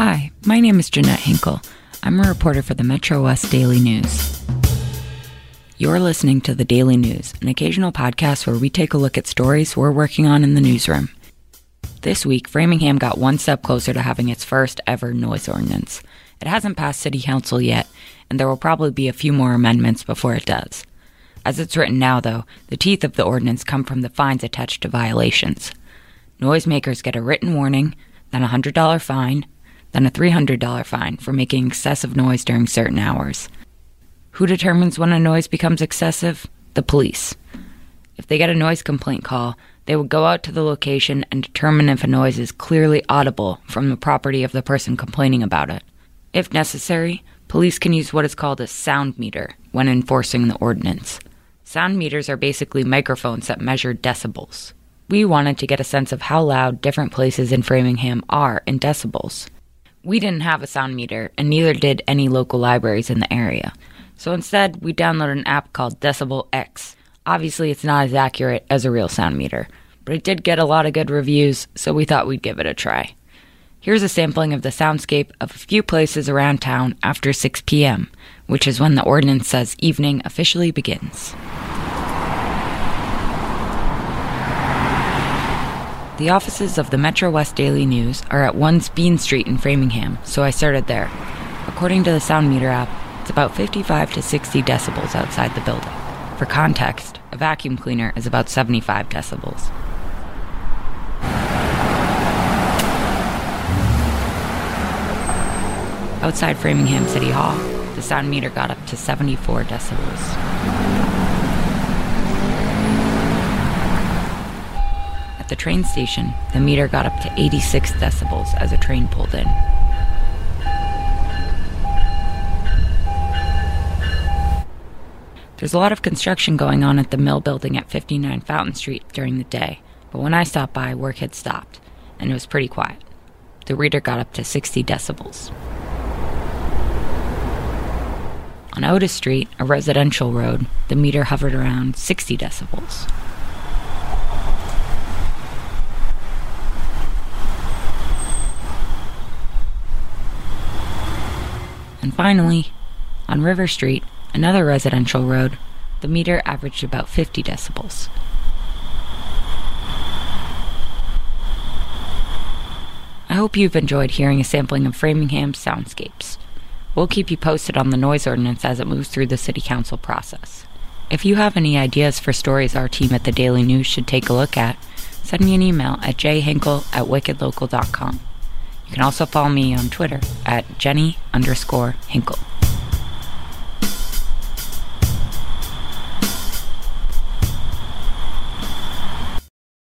Hi, my name is Jeannette Hinkle. I'm a reporter for the Metro West Daily News. You're listening to the Daily News, an occasional podcast where we take a look at stories we're working on in the newsroom. This week, Framingham got one step closer to having its first ever noise ordinance. It hasn't passed City Council yet, and there will probably be a few more amendments before it does. As it's written now, though, the teeth of the ordinance come from the fines attached to violations. Noisemakers get a written warning, then a $100 fine, then a $300 fine for making excessive noise during certain hours. Who determines when a noise becomes excessive? The police. If they get a noise complaint call, they will go out to the location and determine if a noise is clearly audible from the property of the person complaining about it. If necessary, police can use what is called a sound meter when enforcing the ordinance. Sound meters are basically microphones that measure decibels. We wanted to get a sense of how loud different places in Framingham are in decibels. We didn't have a sound meter, and neither did any local libraries in the area. So instead, we downloaded an app called Decibel X. Obviously, it's not as accurate as a real sound meter, but it did get a lot of good reviews, so we thought we'd give it a try. Here's a sampling of the soundscape of a few places around town after 6 p.m., which is when the ordinance says evening officially begins. The offices of the Metro West Daily News are at 1 Speen Street in Framingham, so I started there. According to the Sound Meter app, it's about 55 to 60 decibels outside the building. For context, a vacuum cleaner is about 75 decibels. Outside Framingham City Hall, the sound meter got up to 74 decibels. At the train station, the meter got up to 86 decibels as a train pulled in. There's a lot of construction going on at the mill building at 59 Fountain Street during the day, but when I stopped by, work had stopped, and it was pretty quiet. The reader got up to 60 decibels. On Otis Street, a residential road, the meter hovered around 60 decibels. Finally, on River Street, another residential road, the meter averaged about 50 decibels. I hope you've enjoyed hearing a sampling of Framingham's soundscapes. We'll keep you posted on the noise ordinance as it moves through the City Council process. If you have any ideas for stories our team at the Daily News should take a look at, send me an email at jhinkle at wickedlocal.com. You can also follow me on Twitter at Jenny underscore Hinkle.